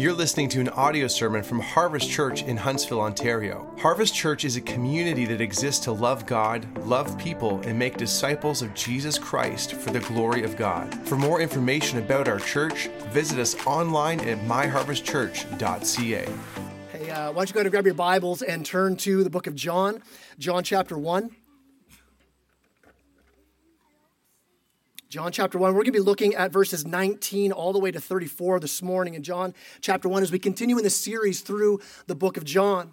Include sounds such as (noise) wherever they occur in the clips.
You're listening to an audio sermon from Harvest Church in Huntsville, Ontario. Harvest Church is a community that exists to love God, love people, and make disciples of Jesus Christ for the glory of God. For more information about our church, visit us online at myharvestchurch.ca. Hey, uh, why don't you go to grab your Bibles and turn to the book of John, John chapter 1. John chapter 1, we're going to be looking at verses 19 all the way to 34 this morning in John chapter 1 as we continue in the series through the book of John.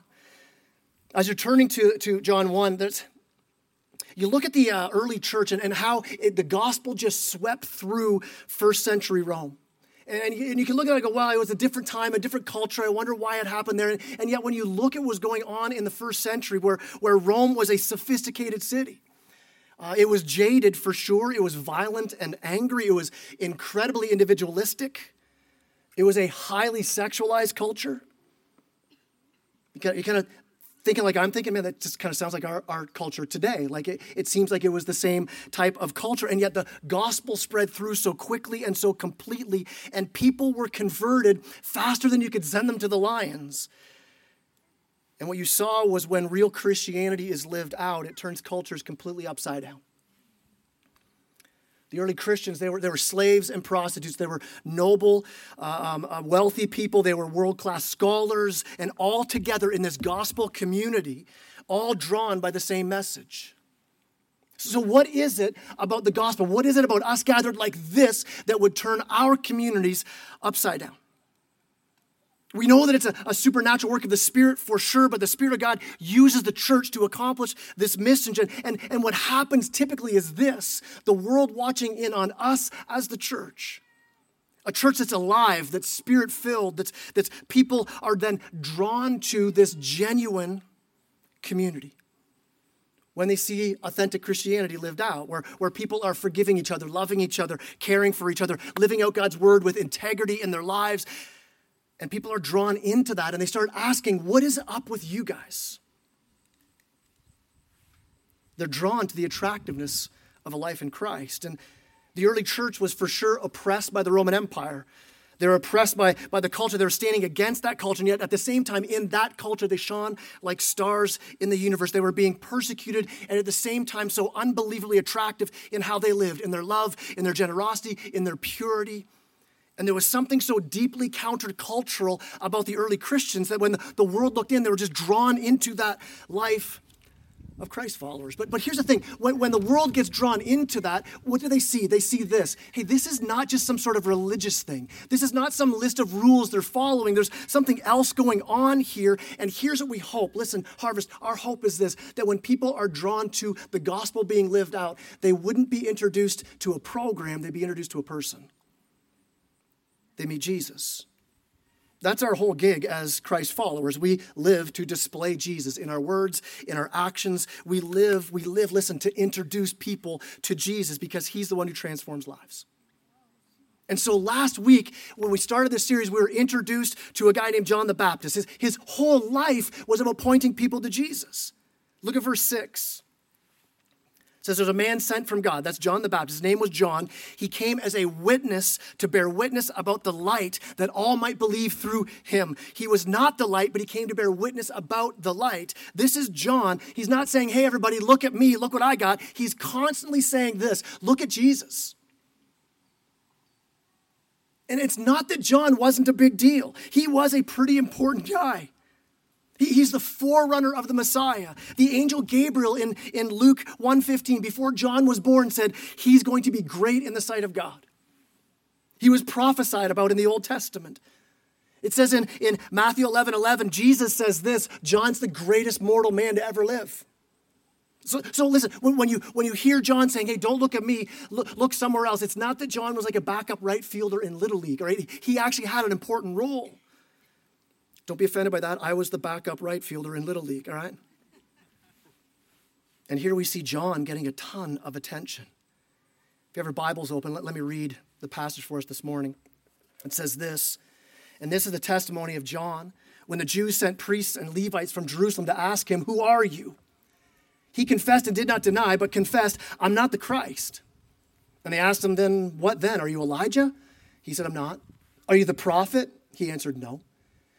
As you're turning to, to John 1, there's, you look at the uh, early church and, and how it, the gospel just swept through first century Rome. And you, and you, can look at it and go, wow, it was a different time, a different culture. I wonder why it happened there. And, and yet, when you look at what was going on in the first century, where, where Rome was a sophisticated city, uh, it was jaded for sure. It was violent and angry. It was incredibly individualistic. It was a highly sexualized culture. You kind, of, thinking like I'm thinking, man, that just kind of sounds like our, our culture today. Like it, it seems like it was the same type of culture. And yet the gospel spread through so quickly and so completely, and people were converted faster than you could send them to the lions. And what you saw was when real Christianity is lived out, it turns cultures completely upside down. The early Christians, they were, they were slaves and prostitutes. They were noble, uh, um, uh, wealthy people. They were world class scholars, and all together in this gospel community, all drawn by the same message. So, what is it about the gospel? What is it about us gathered like this that would turn our communities upside down? We know that it's a, a, supernatural work of the Spirit for sure, but the Spirit of God uses the church to accomplish this mission. And, and what happens typically is this the world watching in on us as the church. A church that's alive, that's spirit filled, that's, that's people are then drawn to this genuine community. When they see authentic Christianity lived out, where, where people are forgiving each other, loving each other, caring for each other, living out God's word with integrity in their lives, and people are drawn into that and they start asking, What is up with you guys? They're drawn to the attractiveness of a life in Christ. And the early church was for sure oppressed by the Roman Empire. They were oppressed by, by the culture. They were standing against that culture. And yet, at the same time, in that culture, they shone like stars in the universe. They were being persecuted, and at the same time, so unbelievably attractive in how they lived, in their love, in their generosity, in their purity. And there was something so deeply countercultural about the early Christians that when the world looked in, they were just drawn into that life of Christ followers. But, but here's the thing when, when the world gets drawn into that, what do they see? They see this hey, this is not just some sort of religious thing. This is not some list of rules they're following. There's something else going on here. And here's what we hope. Listen, Harvest, our hope is this that when people are drawn to the gospel being lived out, they wouldn't be introduced to a program, they'd be introduced to a person they meet Jesus. That's our whole gig as Christ followers. We live to display Jesus in our words, in our actions. We live, we live, listen, to introduce people to Jesus because he's the one who transforms lives. And so last week, when we started this series, we were introduced to a guy named John the Baptist. His, his whole life was about pointing people to Jesus. Look at verse 6 says there's a man sent from God. That's John the Baptist. His name was John. He came as a witness to bear witness about the light that all might believe through him. He was not the light, but he came to bear witness about the light. This is John. He's not saying, hey, everybody, look at me, look what I got. He's constantly saying this look at Jesus. And it's not that John wasn't a big deal, he was a pretty important guy. He's the forerunner of the Messiah. The angel Gabriel in, in Luke 1:15, before John was born, said he's going to be great in the sight of God. He was prophesied about in the Old Testament. It says in, in Matthew 11 11, Jesus says this John's the greatest mortal man to ever live. So, so listen, when, when, you, when you hear John saying, hey, don't look at me, look, look somewhere else, it's not that John was like a backup right fielder in Little League, right? He actually had an important role. Don't be offended by that. I was the backup right fielder in Little League, all right? And here we see John getting a ton of attention. If you have your Bibles open, let, let me read the passage for us this morning. It says this, and this is the testimony of John when the Jews sent priests and Levites from Jerusalem to ask him, Who are you? He confessed and did not deny, but confessed, I'm not the Christ. And they asked him, Then what then? Are you Elijah? He said, I'm not. Are you the prophet? He answered, No.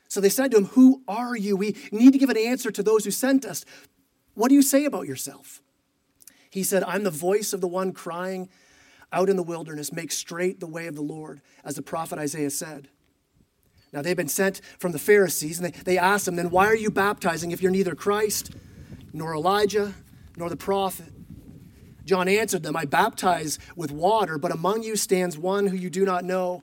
So they said to him, Who are you? We need to give an answer to those who sent us. What do you say about yourself? He said, I'm the voice of the one crying out in the wilderness, make straight the way of the Lord, as the prophet Isaiah said. Now they've been sent from the Pharisees, and they, they asked him, Then why are you baptizing if you're neither Christ, nor Elijah, nor the prophet? John answered them, I baptize with water, but among you stands one who you do not know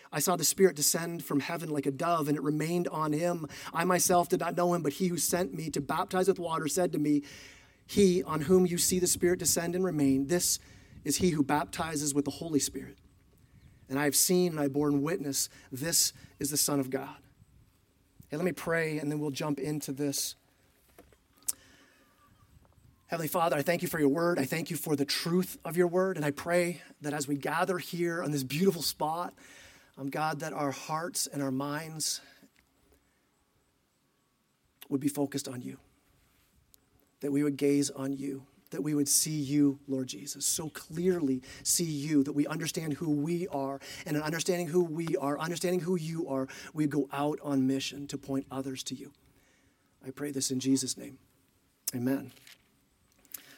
I saw the Spirit descend from heaven like a dove, and it remained on him. I myself did not know him, but he who sent me to baptize with water said to me, He on whom you see the Spirit descend and remain, this is he who baptizes with the Holy Spirit. And I have seen and I borne witness, this is the Son of God. Hey, let me pray, and then we'll jump into this. Heavenly Father, I thank you for your word. I thank you for the truth of your word. And I pray that as we gather here on this beautiful spot, um, God, that our hearts and our minds would be focused on you, that we would gaze on you, that we would see you, Lord Jesus, so clearly see you, that we understand who we are, and in understanding who we are, understanding who you are, we go out on mission to point others to you. I pray this in Jesus' name. Amen.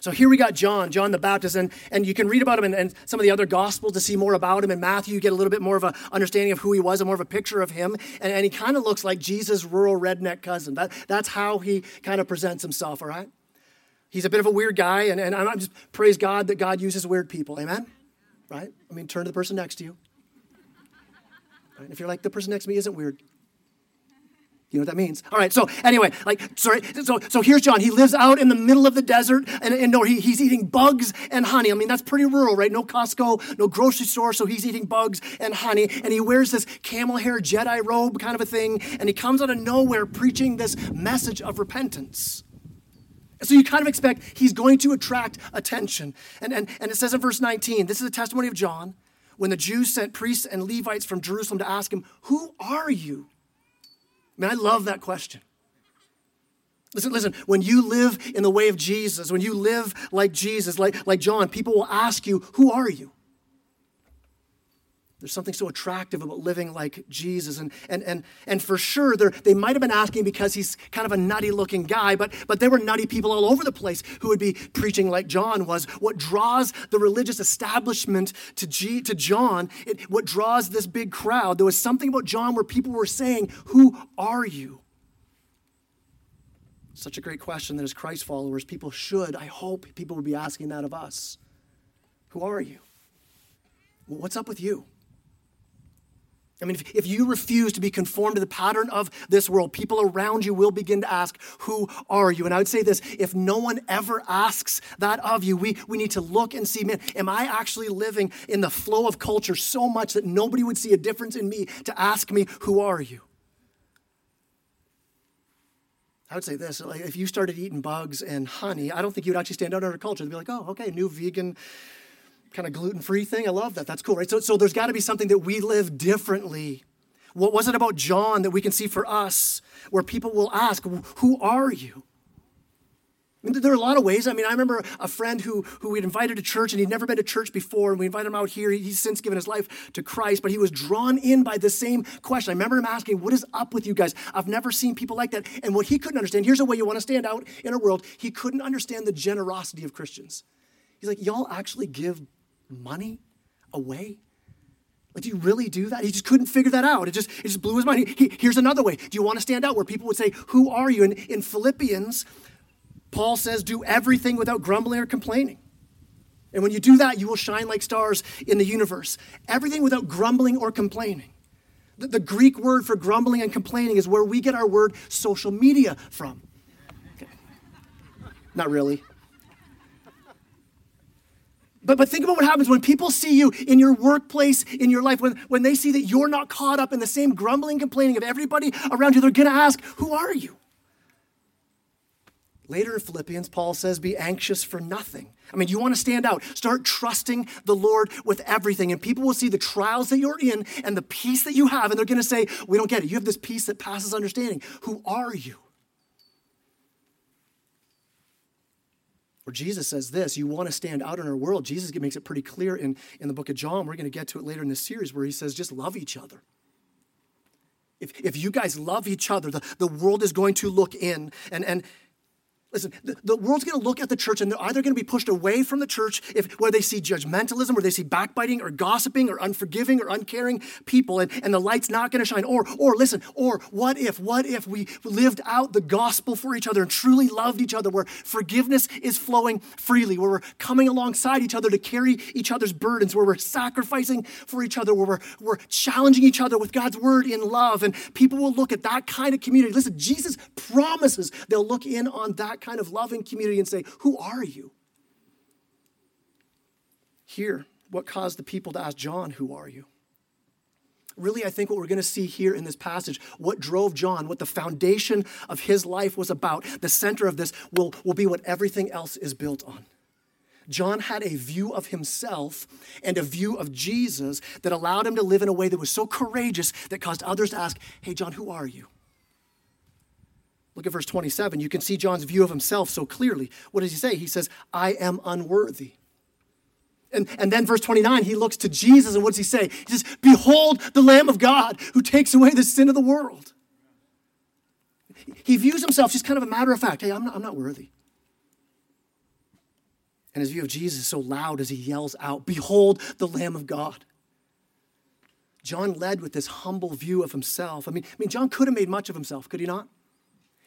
So here we got John, John the Baptist, and, and you can read about him in, some of the other Gospels to see more about him. In Matthew, you get a little bit more of an understanding of who he was and more of a picture of him. And, and he kind of looks like Jesus' rural redneck cousin. That, that's how he kind of presents himself, all right? He's a bit of a weird guy, and, and I'm just praise God that God uses weird people. Amen? Right? I mean, turn to the person next to you. Right? If you're like, the person next to me isn't weird, you know what that means? All right, so anyway, like, sorry, so, so here's John. He lives out in the middle of the desert, and, and no, he, he's eating bugs and honey. I mean, that's pretty rural, right? No Costco, no grocery store, so he's eating bugs and honey, and he wears this camel hair Jedi robe kind of a thing, and he comes out of nowhere preaching this message of repentance. So you kind of expect he's going to attract attention. And, and, and it says in verse 19, this is a testimony of John, when the Jews sent priests and Levites from Jerusalem to ask him, Who are you? I mean, I love that question. Listen, listen, when you live in the way of Jesus, when you live like Jesus, like, like John, people will ask you, Who are you? There's something so attractive about living like Jesus. And, and, and, and for sure, they might have been asking because he's kind of a nutty looking guy, but, but there were nutty people all over the place who would be preaching like John was. What draws the religious establishment to, G, to John, it, what draws this big crowd, there was something about John where people were saying, Who are you? Such a great question that as Christ followers, people should, I hope people would be asking that of us. Who are you? What's up with you? I mean, if, if you refuse to be conformed to the pattern of this world, people around you will begin to ask, Who are you? And I would say this if no one ever asks that of you, we, we need to look and see, man, am I actually living in the flow of culture so much that nobody would see a difference in me to ask me, Who are you? I would say this like if you started eating bugs and honey, I don't think you would actually stand out in our culture. They'd be like, oh, okay, new vegan kind of gluten free thing. I love that. That's cool, right? So, so there's got to be something that we live differently. What was it about John that we can see for us where people will ask, Who are you? I mean, there are a lot of ways. I mean, I remember a friend who, who we'd invited to church and he'd never been to church before, and we invited him out here. He's since given his life to Christ, but he was drawn in by the same question. I remember him asking, What is up with you guys? I've never seen people like that. And what he couldn't understand here's a way you want to stand out in a world. He couldn't understand the generosity of Christians. He's like, Y'all actually give money away? Like, do you really do that? He just couldn't figure that out. It just, it just blew his mind. He, he, here's another way. Do you want to stand out where people would say, Who are you? And in Philippians, Paul says, Do everything without grumbling or complaining. And when you do that, you will shine like stars in the universe. Everything without grumbling or complaining. The, the Greek word for grumbling and complaining is where we get our word social media from. Okay. Not really. But, but think about what happens when people see you in your workplace, in your life, when, when they see that you're not caught up in the same grumbling, complaining of everybody around you, they're going to ask, Who are you? Later in Philippians, Paul says, Be anxious for nothing. I mean, you want to stand out. Start trusting the Lord with everything, and people will see the trials that you're in and the peace that you have, and they're going to say, We don't get it. You have this peace that passes understanding. Who are you? Or Jesus says this you want to stand out in our world. Jesus makes it pretty clear in, in the book of John. We're going to get to it later in this series where he says, just love each other. If, if you guys love each other, the, the world is going to look in. And, and Listen, the, the world's going to look at the church and they're either going to be pushed away from the church if where they see judgmentalism, where they see backbiting or gossiping or unforgiving or uncaring people, and, and the light's not going to shine. Or, or listen, or what if, what if we lived out the gospel for each other and truly loved each other, where forgiveness is flowing freely, where we're coming alongside each other to carry each other's burdens, where we're sacrificing for each other, where we're, we're challenging each other with God's word in love, and people will look at that kind of community. Listen, Jesus promises they'll look in on that kind of loving community and say, Who are you? Here, what caused the people to ask John, Who are you? Really, I think what we're going to see here in this passage, what drove John, what the foundation of his life was about, the center of this will, will be what everything else is built on. John had a view of himself and a view of Jesus that allowed him to live in a way that was so courageous that caused others to ask, Hey, John, who are you? Look at verse 27. You can see John's view of himself so clearly. What does he say? He says, I am unworthy. And, and then verse 29, he looks to Jesus and what does he say? He says, Behold the Lamb of God who takes away the sin of the world. He views himself just kind of a matter of fact. Hey, I'm not, I'm not worthy. And his view of Jesus is so loud as he yells out, Behold the Lamb of God. John led with this humble view of himself. I mean, I mean, John could have made much of himself, could he not?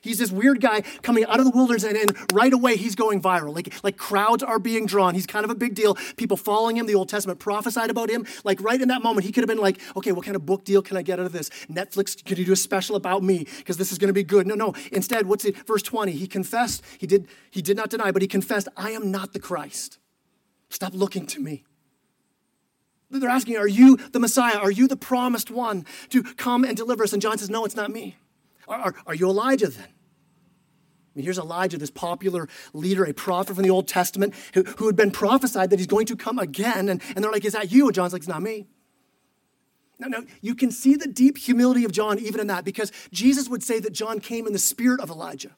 He's this weird guy coming out of the wilderness, and, and, right away he's going viral. Like, like crowds are being drawn. He's kind of a big deal. People following him. The Old Testament prophesied about him. Like right in that moment, he could have been like, okay, what kind of book deal can I get out of this? Netflix, could you do a special about me? Because this is going to be good. No, no. Instead, what's it? Verse 20, he confessed, he did, he did not deny, but he confessed, I am not the Christ. Stop looking to me. They're asking, Are you the Messiah? Are you the promised one to come and deliver us? And John says, No, it's not me. Are, are, you Elijah then? I mean, here's Elijah, this popular leader, a prophet from the Old Testament, who, who had been prophesied that he's going to come again. And, and they're like, Is that you? And John's like, It's not me. Now, now, you can see the deep humility of John even in that because Jesus would say that John came in the spirit of Elijah.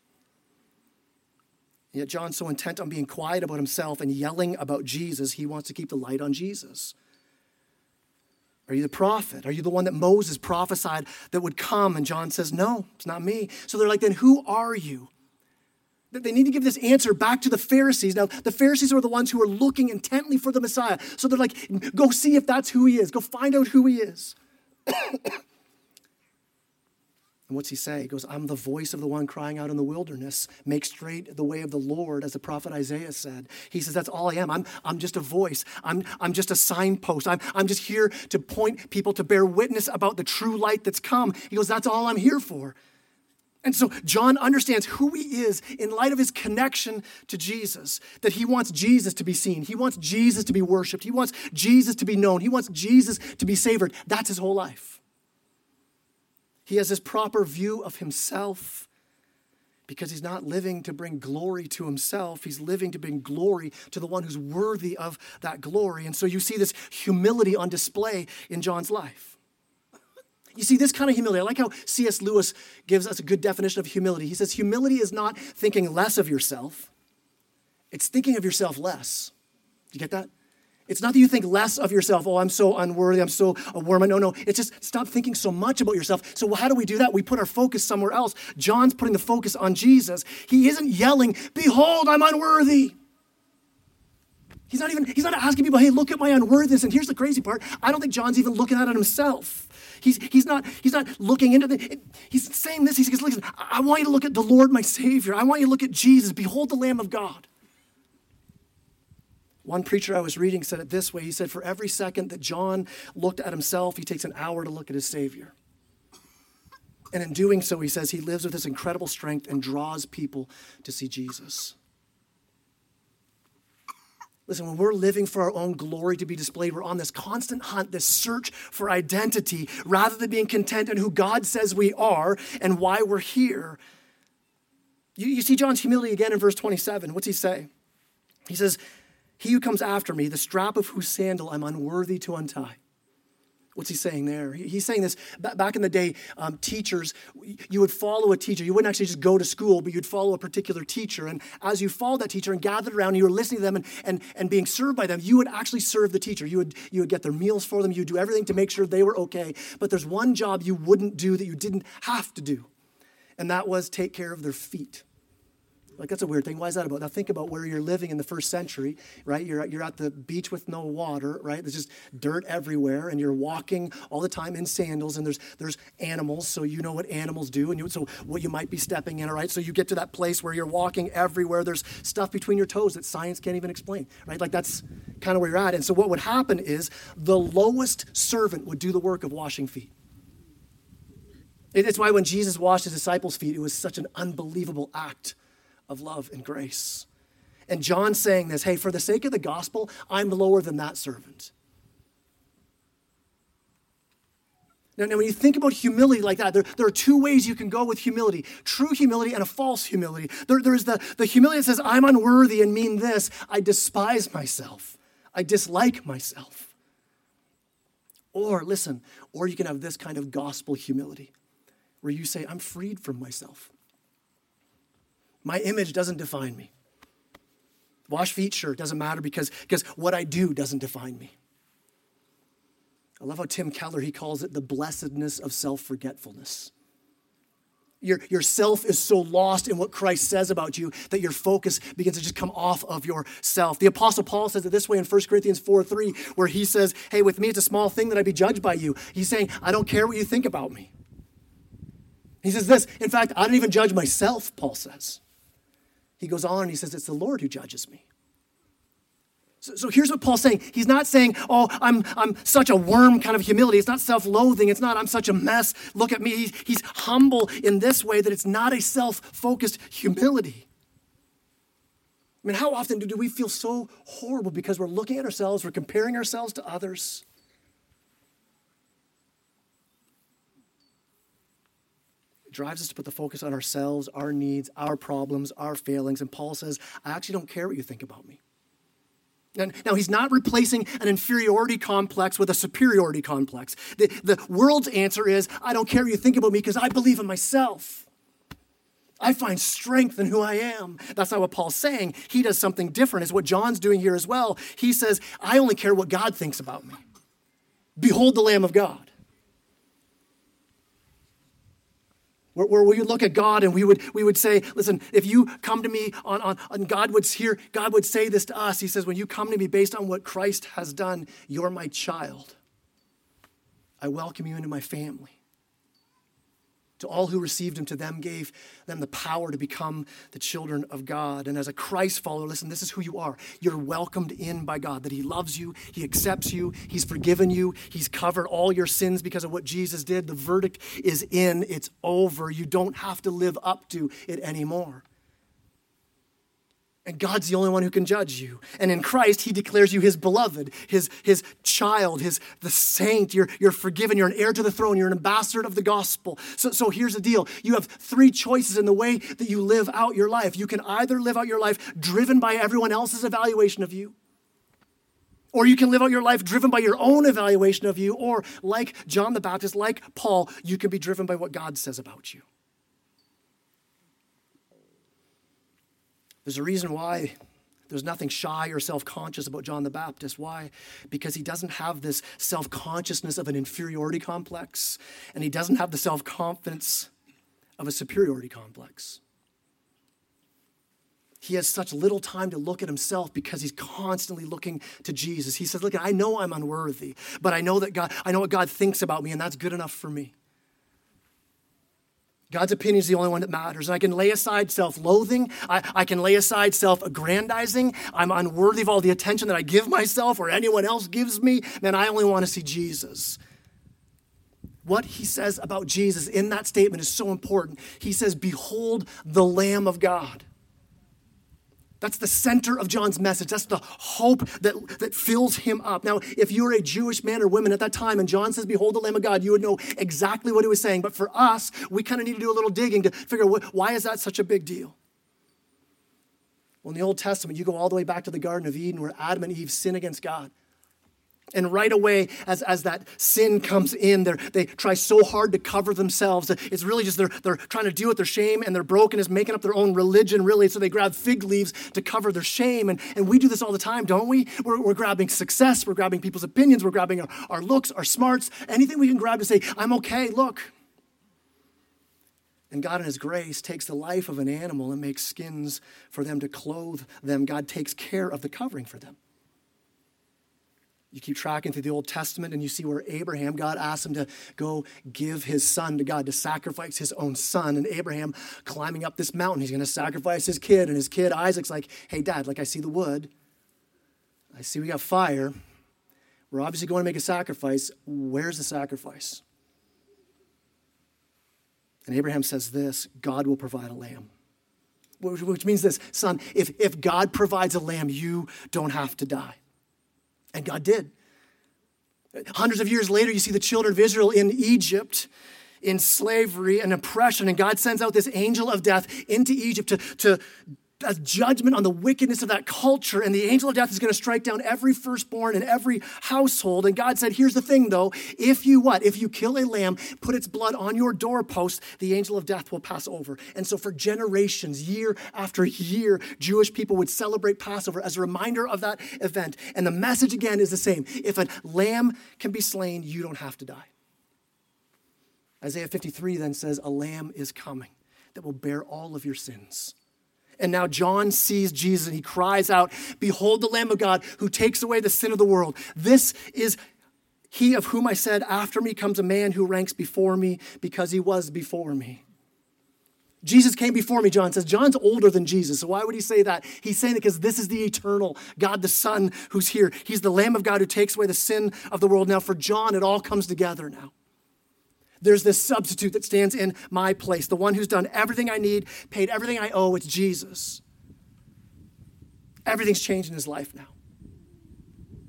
Yet John's so intent on being quiet about himself and yelling about Jesus, he wants to keep the light on Jesus. Are you the prophet? Are you the one that Moses prophesied that would come? And John says, No, it's not me. So they're like, Then who are you? They need to give this answer back to the Pharisees. Now, the Pharisees are the ones who are looking intently for the Messiah. So they're like, go see if that's who he is. Go find out who he is. (coughs) and what's he say? He goes, I'm the voice of the one crying out in the wilderness. Make straight the way of the Lord, as the prophet Isaiah said. He says, That's all I am. I'm, I'm just a voice. I'm, I'm just a signpost. I'm, I'm just here to point people to bear witness about the true light that's come. He goes, That's all I'm here for. And so John understands who he is in light of his connection to Jesus, that he wants Jesus to be seen. He wants Jesus to be worshiped. He wants Jesus to be known. He wants Jesus to be savored. That's his whole life. He has this proper view of himself because he's not living to bring glory to himself. He's living to bring glory to the one who's worthy of that glory. And so you see this humility on display in John's life. You see, this kind of humility, I like how C.S. Lewis gives us a good definition of humility. He says, humility is not thinking less of yourself, it's thinking of yourself less. You get that? It's not that you think less of yourself. Oh, I'm so unworthy. I'm so a worm. No, no. It's just stop thinking so much about yourself. So, how do we do that? We put our focus somewhere else. John's putting the focus on Jesus. He isn't yelling, Behold, I'm unworthy. He's not even, he's not asking people, hey, look at my unworthiness. And here's the crazy part. I don't think John's even looking at it himself. He's, he's, not, he's not looking into the, he's saying this. He says, listen, I want you to look at the Lord, my Savior. I want you to look at Jesus. Behold the Lamb of God. One preacher I was reading said it this way. He said, For every second that John looked at himself, he takes an hour to look at his Savior. And in doing so, he says he lives with this incredible strength and draws people to see Jesus. Listen, when we're living for our own glory to be displayed, we're on this constant hunt, this search for identity, rather than being content in who God says we are and why we're here. You, you see John's humility again in verse 27. What's he say? He says, He who comes after me, the strap of whose sandal I'm unworthy to untie. What's he saying there? He's saying this back in the day, um, teachers, you would follow a teacher. You wouldn't actually just go to school, but you'd follow a particular teacher. And as you followed that teacher and gathered around, and you were listening to them and, and, and being served by them, you would actually serve the teacher. You would, you would get their meals for them. You would do everything to make sure they were okay. But there's one job you wouldn't do that you didn't have to do, and that was take care of their feet. Like, that's a weird thing. Why is that about? Now, think about where you're living in the first century, right? You're, you're at the beach with no water, right? There's just dirt everywhere, and you're walking all the time in sandals, and there's, there's animals, so you know what animals do, and you, so what you might be stepping in, all right? So you get to that place where you're walking everywhere. There's stuff between your toes that science can't even explain, right? Like, that's kind of where you're at. And so what would happen is the lowest servant would do the work of washing feet. It's why when Jesus washed his disciples' feet, it was such an unbelievable act of love and grace. And John saying this, hey, for the sake of the gospel, I'm lower than that servant. Now, now, when you think about humility like that, there, there are two ways you can go with humility true humility and a false humility. There, there's the, the humility that says, I'm unworthy and mean this. I despise myself, I dislike myself. Or, listen, or you can have this kind of gospel humility where you say, I'm freed from myself. My image doesn't define me. Wash feet, sure, doesn't matter because, because what I do doesn't define me. I love how Tim Keller, he calls it the blessedness of self-forgetfulness. Your, your self is so lost in what Christ says about you that your focus begins to just come off of yourself. The Apostle Paul says it this way in 1 Corinthians 4 3, where he says, Hey, with me it's a small thing that I be judged by you. He's saying, I don't care what you think about me. He says this, in fact, I don't even judge myself, Paul says. He goes on and he says, It's the Lord who judges me. So, so, here's what Paul's saying. He's not saying, Oh, I'm, I'm such a worm kind of humility. It's not self loathing. It's not, I'm such a mess. Look at me. He's, he's humble in this way that it's not a self focused humility. I mean, how often do we feel so horrible because we're looking at ourselves, we're comparing ourselves to others? Drives us to put the focus on ourselves, our needs, our problems, our failings. And Paul says, I actually don't care what you think about me. And now, he's not replacing an inferiority complex with a superiority complex. The, the world's answer is, I don't care what you think about me because I believe in myself. I find strength in who I am. That's not what Paul's saying. He does something different, is what John's doing here as well. He says, I only care what God thinks about me. Behold the Lamb of God. Where, where we would look at God and we would, we would say, listen, if you come to me on, on, on God would hear, God would say this to us. He says, when you come to me based on what Christ has done, you're my child. I welcome you into my family. To all who received him, to them gave them the power to become the children of God. And as a Christ follower, listen, this is who you are. You're welcomed in by God, that he loves you, he accepts you, he's forgiven you, he's covered all your sins because of what Jesus did. The verdict is in, it's over. You don't have to live up to it anymore. And God's the only one who can judge you. And in Christ, He declares you His beloved, His, his child, His the saint. You're, you're forgiven. You're an heir to the throne. You're an ambassador of the gospel. So, so here's the deal. You have three choices in the way that you live out your life. You can either live out your life driven by everyone else's evaluation of you, or you can live out your life driven by your own evaluation of you, or like John the Baptist, like Paul, you can be driven by what God says about you. There's a reason why there's nothing shy or self conscious about John the Baptist. Why? Because he doesn't have this self consciousness of an inferiority complex, and he doesn't have the self confidence of a superiority complex. He has such little time to look at himself because he's constantly looking to Jesus. He says, Look, I know I'm unworthy, but I know that God, I know what God thinks about me, and that's good enough for me. God's opinion is the only one that matters. And I can lay aside self loathing. I, I, can lay aside self aggrandizing. I'm unworthy of all the attention that I give myself or anyone else gives me. Man, I only want to see Jesus. What he says about Jesus in that statement is so important. He says, Behold the Lamb of God. That's the center of John's message. That's the hope that, that fills him up. Now, if you were a Jewish man or woman at that time and John says, Behold the Lamb of God, you would know exactly what he was saying. But for us, we kind of need to do a little digging to figure out why is that such a big deal? Well, in the Old Testament, you go all the way back to the Garden of Eden where Adam and Eve sin against God. And right away, as, as that sin comes in, they try so hard to cover themselves. It's really just they're, they're trying to deal with their shame and their brokenness, making up their own religion, really. So they grab fig leaves to cover their shame. And, and we do this all the time, don't we? We're, we're grabbing success, we're grabbing people's opinions, we're grabbing our, our looks, our smarts, anything we can grab to say, I'm okay, look. And God, in His grace, takes the life of an animal and makes skins for them to clothe them. God takes care of the covering for them. You keep tracking through the Old Testament and you see where Abraham, God asked him to go give his son to God, to sacrifice his own son. And Abraham climbing up this mountain, he's going to sacrifice his kid. And his kid, Isaac's like, hey, dad, like I see the wood. I see we got fire. We're obviously going to make a sacrifice. Where's the sacrifice? And Abraham says this God will provide a lamb. Which means this, son, if, if God provides a lamb, you don't have to die. And God did. Hundreds of years later, you see the children of Israel in Egypt in slavery and oppression, and God sends out this angel of death into Egypt to, to as judgment on the wickedness of that culture. And the angel of death is going to strike down every firstborn in every household. And God said, Here's the thing though, if you what? If you kill a lamb, put its blood on your doorpost, the angel of death will pass over. And so for generations, year after year, Jewish people would celebrate Passover as a reminder of that event. And the message again is the same. If a lamb can be slain, you don't have to die. Isaiah 53 then says, A lamb is coming that will bear all of your sins. And now John sees Jesus and he cries out, Behold the Lamb of God who takes away the sin of the world. This is he of whom I said, After me comes a man who ranks before me because he was before me. Jesus came before me, John says. John's older than Jesus. So why would he say that? He's saying it because this is the eternal God the Son who's here. He's the Lamb of God who takes away the sin of the world. Now, for John, it all comes together now. There's this substitute that stands in my place, the one who's done everything I need, paid everything I owe. It's Jesus. Everything's changed in his life now.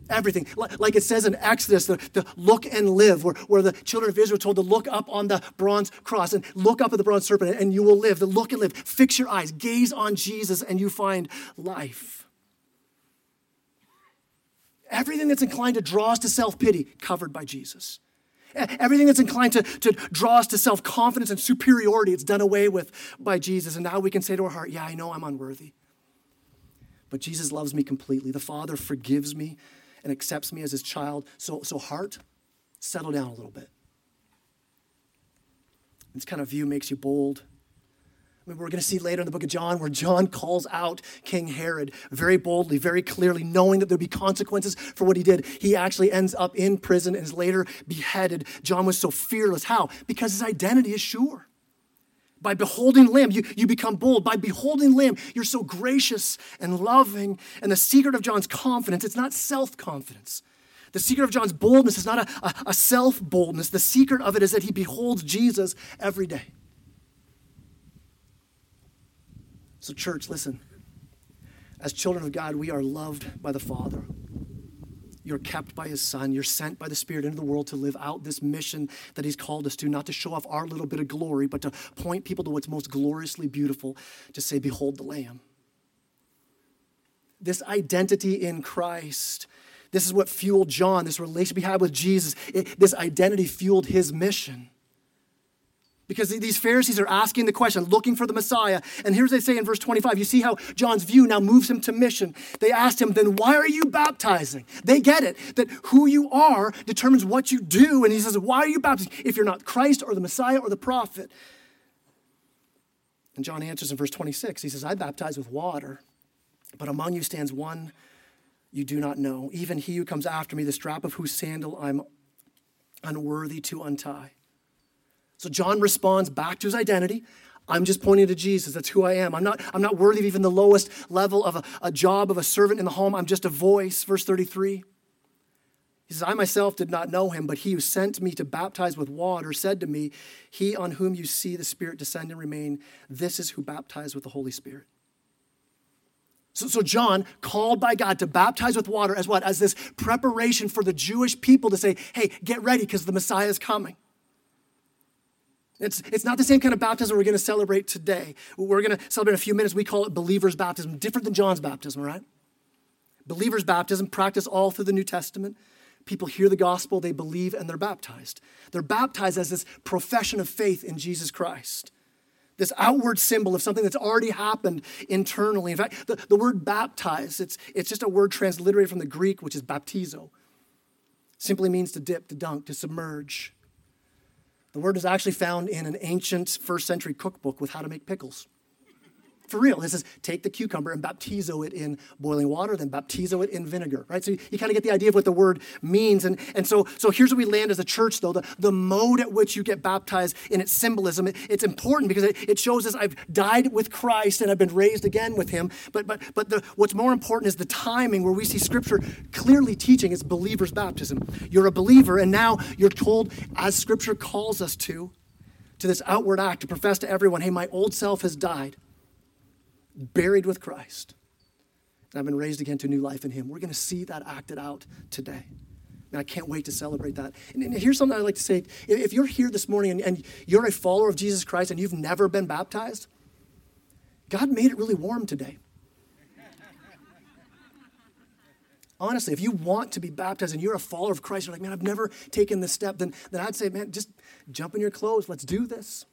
Everything. Like it says in Exodus, the, the look and live, where, where the children of Israel told to look up on the bronze cross and look up at the bronze serpent and you will live. The look and live. Fix your eyes, gaze on Jesus, and you find life. Everything that's inclined to draw us to self pity, covered by Jesus. Everything that's inclined to, to draw us to self confidence and superiority, it's done away with by Jesus. And now we can say to our heart, Yeah, I know I'm unworthy. But Jesus loves me completely. The Father forgives me and accepts me as his child. So, so heart, settle down a little bit. This kind of view makes you bold we're going to see later in the book of John where John calls out King Herod very boldly, very clearly, knowing that there'd be consequences for what he did. He actually ends up in prison and is later beheaded. John was so fearless. How? Because his identity is sure. By beholding Lamb, you, you become bold. By beholding Lamb, you're so gracious and loving. And the secret of John's confidence, it's not self confidence. The secret of John's boldness is not a, a, a self boldness. The secret of it is that he beholds Jesus every day. So, church, listen. As children of God, we are loved by the Father. You're kept by His Son. You're sent by the Spirit into the world to live out this mission that He's called us to, not to show off our little bit of glory, but to point people to what's most gloriously beautiful, to say, Behold the Lamb. This identity in Christ, this is what fueled John, this relationship he had with Jesus. It, this identity fueled his mission. Because these Pharisees are asking the question, looking for the Messiah. And here's they say in verse 25, you see how John's view now moves him to mission. They asked him, then why are you baptizing? They get it, that who you are determines what you do. And he says, why are you baptizing if you're not Christ or the Messiah or the prophet? And John answers in verse 26, he says, I baptize with water, but among you stands one you do not know, even he who comes after me, the strap of whose sandal I'm unworthy to untie. So John responds back to his identity. I'm just pointing to Jesus. That's who I am. I'm not, I'm not worthy of even the lowest level of a, a job of a servant in the home. I'm just a voice. Verse 33. He says, I myself did not know him, but he who sent me to baptize with water said to me, He on whom you see the Spirit descend and remain, this is who baptized with the Holy Spirit. So, so, John, called by God to baptize with water as what? As this preparation for the Jewish people to say, hey, get ready because the Messiah is coming. It's, it's not the same kind of baptism we're going to celebrate today. We're going to celebrate in a few minutes. We call it believer's baptism, different than John's baptism, right? Believer's baptism, practice all through the New Testament. People hear the gospel, they believe, and they're baptized. They're baptized as this profession of faith in Jesus Christ this outward symbol of something that's already happened internally. In fact, the, the word baptize, it's, it's just a word transliterated from the Greek, which is baptizo. Simply means to dip, to dunk, to submerge. The word is actually found in an ancient first century cookbook with how to make pickles. For real, this is take the cucumber and baptizo it in boiling water, then baptizo it in vinegar, right? So you, you kind of get the idea of what the word means. And, and so, so here's where we land as a church, though the, the mode at which you get baptized in its symbolism. It, it's important because it, it shows us I've died with Christ and I've been raised again with him. But, but, but the, what's more important is the timing where we see scripture clearly teaching it's believer's baptism. You're a believer, and now you're told, as scripture calls us to, to this outward act, to profess to everyone, hey, my old self has died buried with Christ. And I've been raised again to new life in Him. We're going to see that acted out today. And I can't wait to celebrate that. And, and here's something I'd like to say. If you're here this morning and, and you're a follower of Jesus Christ and you've never been baptized, God made it really warm today. (laughs) Honestly, if you want to be baptized and you're a follower of Christ, you're like, man, I've never taken this step, then, then I'd say, man, just jump in your clothes. Let's do this.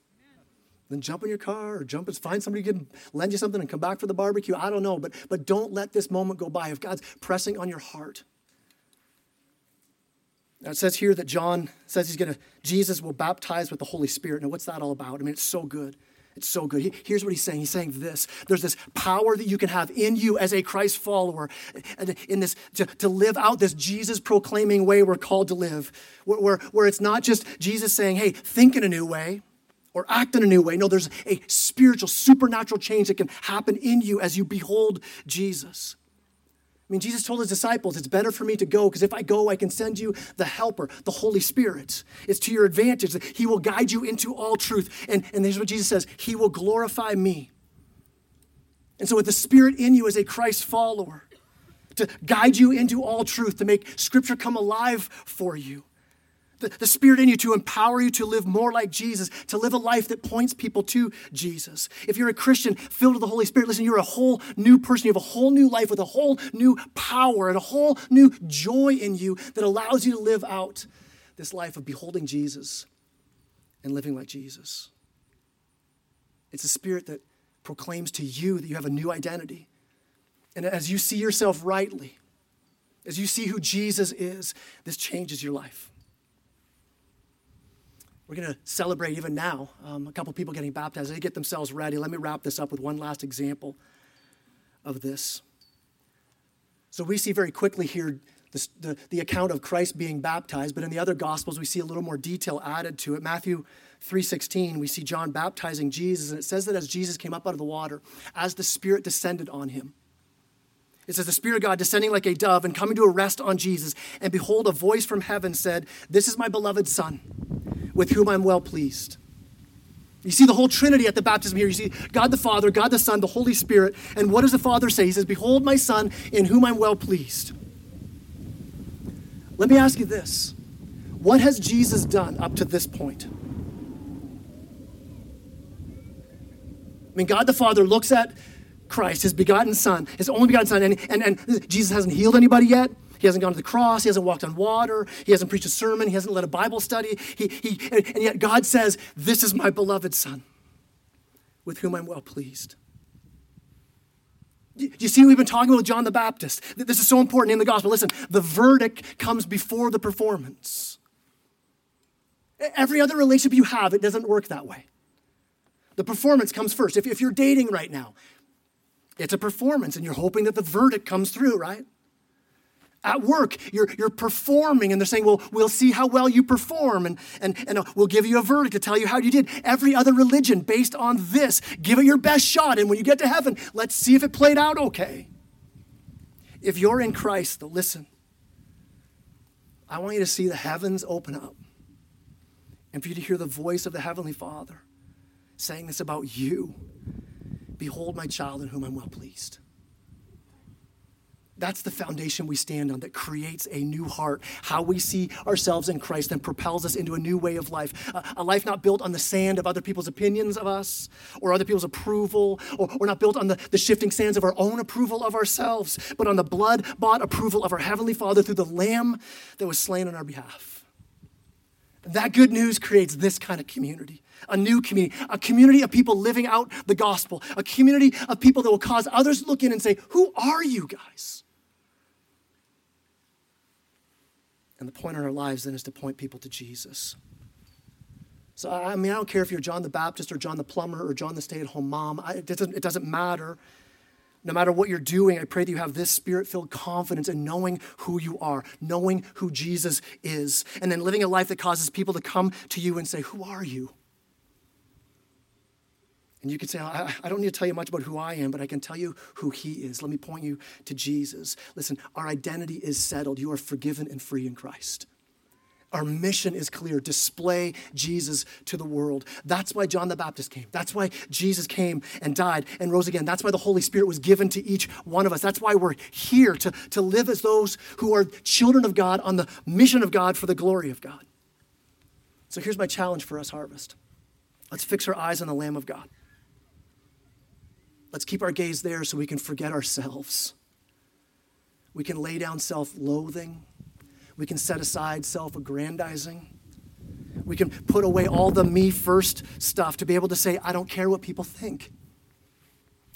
Then jump in your car or jump and find somebody who can lend you something and come back for the barbecue. I don't know, but, but don't let this moment go by if God's pressing on your heart. Now it says here that John says he's going to, Jesus will baptize with the Holy Spirit. Now, what's that all about? I mean, it's so good. It's so good. here's what he's saying. He's saying this. There's this power that you can have in you as a Christ follower, in this to, to live out this Jesus proclaiming way we're called to live, where, where, where it's not just Jesus saying, hey, think in a new way or act in a new way. No, there's a spiritual, supernatural change that can happen in you as you behold Jesus. I mean, Jesus told his disciples, It's better for me to go because if I go, I can send you the helper, the Holy Spirit. It's to your advantage that he will guide you into all truth. And, and here's what Jesus says He will glorify me. And so, with the Spirit in you as a Christ follower, to guide you into all truth, to make Scripture come alive for you, the, the Spirit in you to empower you to live more like Jesus, to live a life that points people to Jesus. If you're a Christian filled with the Holy Spirit, listen, you're a whole new person. You have a whole new life with a whole new power and a whole new joy in you that allows you to live out this life of beholding Jesus and living like Jesus. It's a spirit that proclaims to you that you have a new identity. And as you see yourself rightly, as you see who Jesus is, this changes your life. We're going to celebrate even now. Um, a couple people getting baptized. They get themselves ready. Let me wrap this up with one last example of this. So we see very quickly here this, the, the account of Christ being baptized, but in the other gospels we see a little more detail added to it. Matthew 3:16, we see John baptizing Jesus, and it says that as Jesus came up out of the water, as the Spirit descended on him. It says, The Spirit of God descending like a dove and coming to a rest on Jesus. And behold, a voice from heaven said, This is my beloved Son, with whom I'm well pleased. You see the whole Trinity at the baptism here. You see God the Father, God the Son, the Holy Spirit. And what does the Father say? He says, Behold my Son, in whom I'm well pleased. Let me ask you this What has Jesus done up to this point? I mean, God the Father looks at Christ, his begotten Son, his only begotten Son, and, and, and Jesus hasn't healed anybody yet. He hasn't gone to the cross. He hasn't walked on water. He hasn't preached a sermon. He hasn't led a Bible study. He, he, and yet God says, This is my beloved Son, with whom I'm well pleased. Do you see we've been talking about John the Baptist? This is so important in the gospel. Listen, the verdict comes before the performance. Every other relationship you have, it doesn't work that way. The performance comes first. If, if you're dating right now, it's a performance, and you're hoping that the verdict comes through, right? At work, you're, you're performing, and they're saying, Well, we'll see how well you perform, and, and, and we'll give you a verdict to tell you how you did. Every other religion based on this, give it your best shot, and when you get to heaven, let's see if it played out okay. If you're in Christ, though, listen, I want you to see the heavens open up, and for you to hear the voice of the Heavenly Father saying this about you Behold my child in whom I'm well pleased. That's the foundation we stand on that creates a new heart. How we see ourselves in Christ and propels us into a new way of life. A, a life not built on the sand of other people's opinions of us or other people's approval, or, or not built on the, the shifting sands of our own approval of ourselves, but on the blood bought approval of our Heavenly Father through the Lamb that was slain on our behalf. That good news creates this kind of community a new community, a community of people living out the gospel, a community of people that will cause others to look in and say, Who are you guys? And the point in our lives then is to point people to Jesus. So, I mean, I don't care if you're John the Baptist or John the plumber or John the stay at home mom, I, it, doesn't, it doesn't matter. No matter what you're doing, I pray that you have this spirit filled confidence in knowing who you are, knowing who Jesus is, and then living a life that causes people to come to you and say, Who are you? And you could say, I, I, don't need to tell you much about who I am, but I can tell you who He is. Let me point you to Jesus. Listen, our identity is settled. You are forgiven and free in Christ. Our mission is clear display Jesus to the world. That's why John the Baptist came. That's why Jesus came and died and rose again. That's why the Holy Spirit was given to each one of us. That's why we're here to, to live as those who are children of God on the mission of God for the glory of God. So here's my challenge for us, Harvest. Let's fix our eyes on the Lamb of God. Let's keep our gaze there so we can forget ourselves. We can lay down self loathing. We can set aside self aggrandizing. We can put away all the me first stuff to be able to say, I don't care what people think.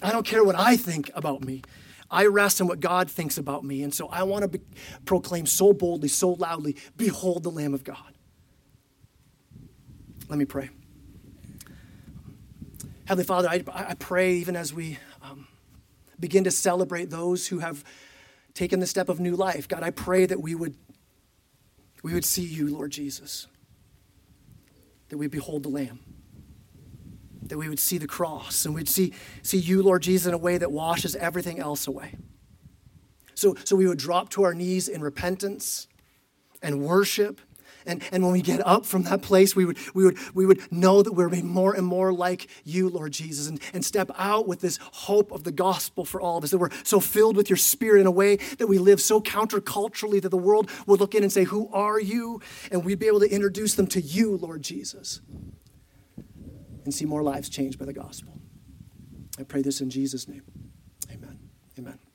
I don't care what I think about me. I rest in what God thinks about me. And so I want to be, proclaim so boldly, so loudly, Behold the Lamb of God. Let me pray. Heavenly Father, I, I pray even as we um, begin to celebrate those who have taken the step of new life, God, I pray that we would, we would see you, Lord Jesus, that we behold the Lamb, that we would see the cross, and we'd see, see you, Lord Jesus, in a way that washes everything else away. So, so we would drop to our knees in repentance and worship and, and when we get up from that place, we would, we, would, we would know that we're made more and more like you, Lord Jesus, and, and step out with this hope of the gospel for all of us, that we're so filled with your spirit in a way that we live so counterculturally that the world would look in and say, Who are you? And we'd be able to introduce them to you, Lord Jesus, and see more lives changed by the gospel. I pray this in Jesus' name. Amen. Amen.